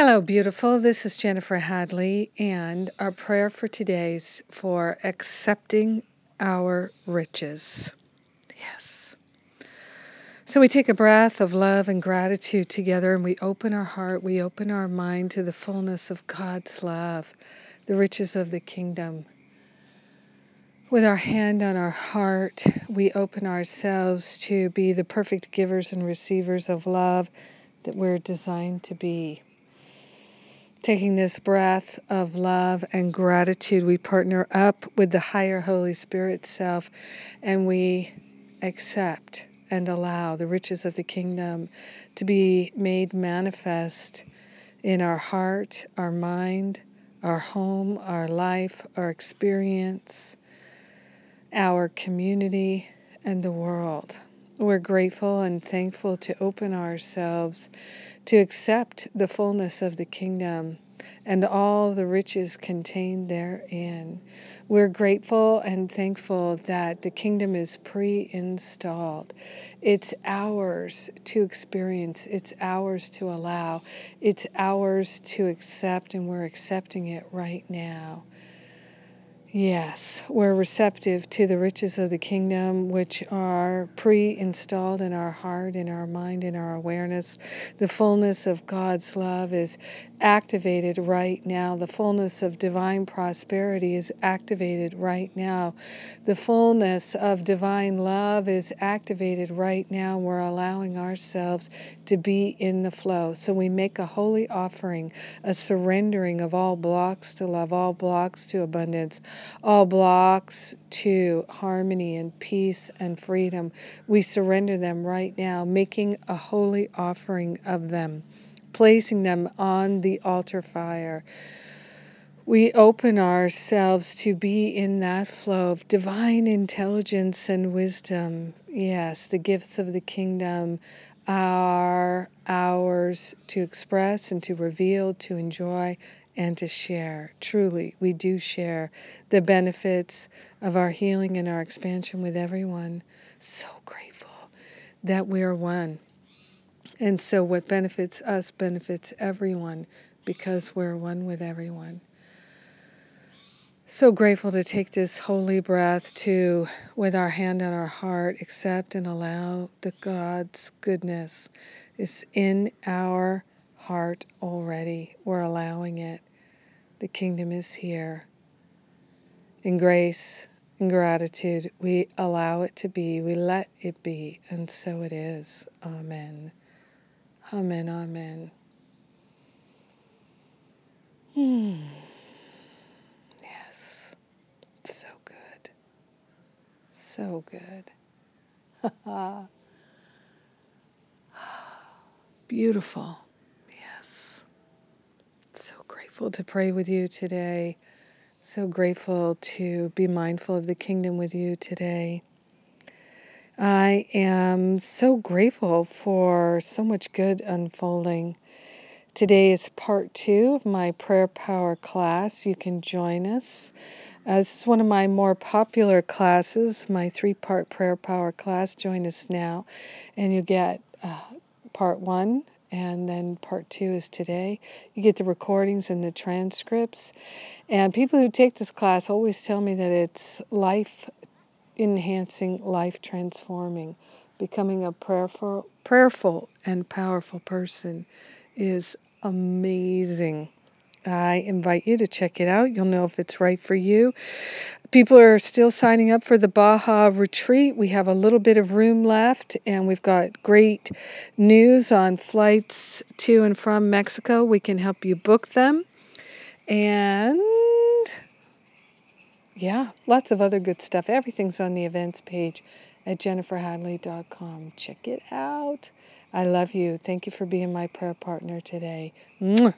Hello, beautiful. This is Jennifer Hadley, and our prayer for today is for accepting our riches. Yes. So we take a breath of love and gratitude together, and we open our heart, we open our mind to the fullness of God's love, the riches of the kingdom. With our hand on our heart, we open ourselves to be the perfect givers and receivers of love that we're designed to be. Taking this breath of love and gratitude, we partner up with the higher Holy Spirit self and we accept and allow the riches of the kingdom to be made manifest in our heart, our mind, our home, our life, our experience, our community, and the world. We're grateful and thankful to open ourselves to accept the fullness of the kingdom and all the riches contained therein. We're grateful and thankful that the kingdom is pre installed. It's ours to experience, it's ours to allow, it's ours to accept, and we're accepting it right now. Yes, we're receptive to the riches of the kingdom, which are pre installed in our heart, in our mind, in our awareness. The fullness of God's love is activated right now. The fullness of divine prosperity is activated right now. The fullness of divine love is activated right now. We're allowing ourselves to be in the flow. So we make a holy offering, a surrendering of all blocks to love, all blocks to abundance all blocks to harmony and peace and freedom. We surrender them right now, making a holy offering of them, placing them on the altar fire. We open ourselves to be in that flow of divine intelligence and wisdom. Yes, the gifts of the kingdom are ours to express and to reveal, to enjoy, and to share. Truly, we do share the benefits of our healing and our expansion with everyone. So grateful that we are one. And so, what benefits us benefits everyone because we're one with everyone. So grateful to take this holy breath to, with our hand on our heart, accept and allow the God's goodness is in our heart already. We're allowing it. The kingdom is here. In grace and gratitude, we allow it to be, we let it be, and so it is. Amen. Amen. Amen. Hmm. Yes. So good. So good. Beautiful grateful to pray with you today. So grateful to be mindful of the kingdom with you today. I am so grateful for so much good unfolding. Today is part two of my prayer power class. You can join us. Uh, this is one of my more popular classes, my three part prayer power class. Join us now, and you get uh, part one and then part two is today. You get the recordings and the transcripts. And people who take this class always tell me that it's life enhancing, life transforming. Becoming a prayerful, prayerful and powerful person is amazing. I invite you to check it out. You'll know if it's right for you. People are still signing up for the Baja retreat. We have a little bit of room left, and we've got great news on flights to and from Mexico. We can help you book them. And yeah, lots of other good stuff. Everything's on the events page at jenniferhadley.com. Check it out. I love you. Thank you for being my prayer partner today. Mwah.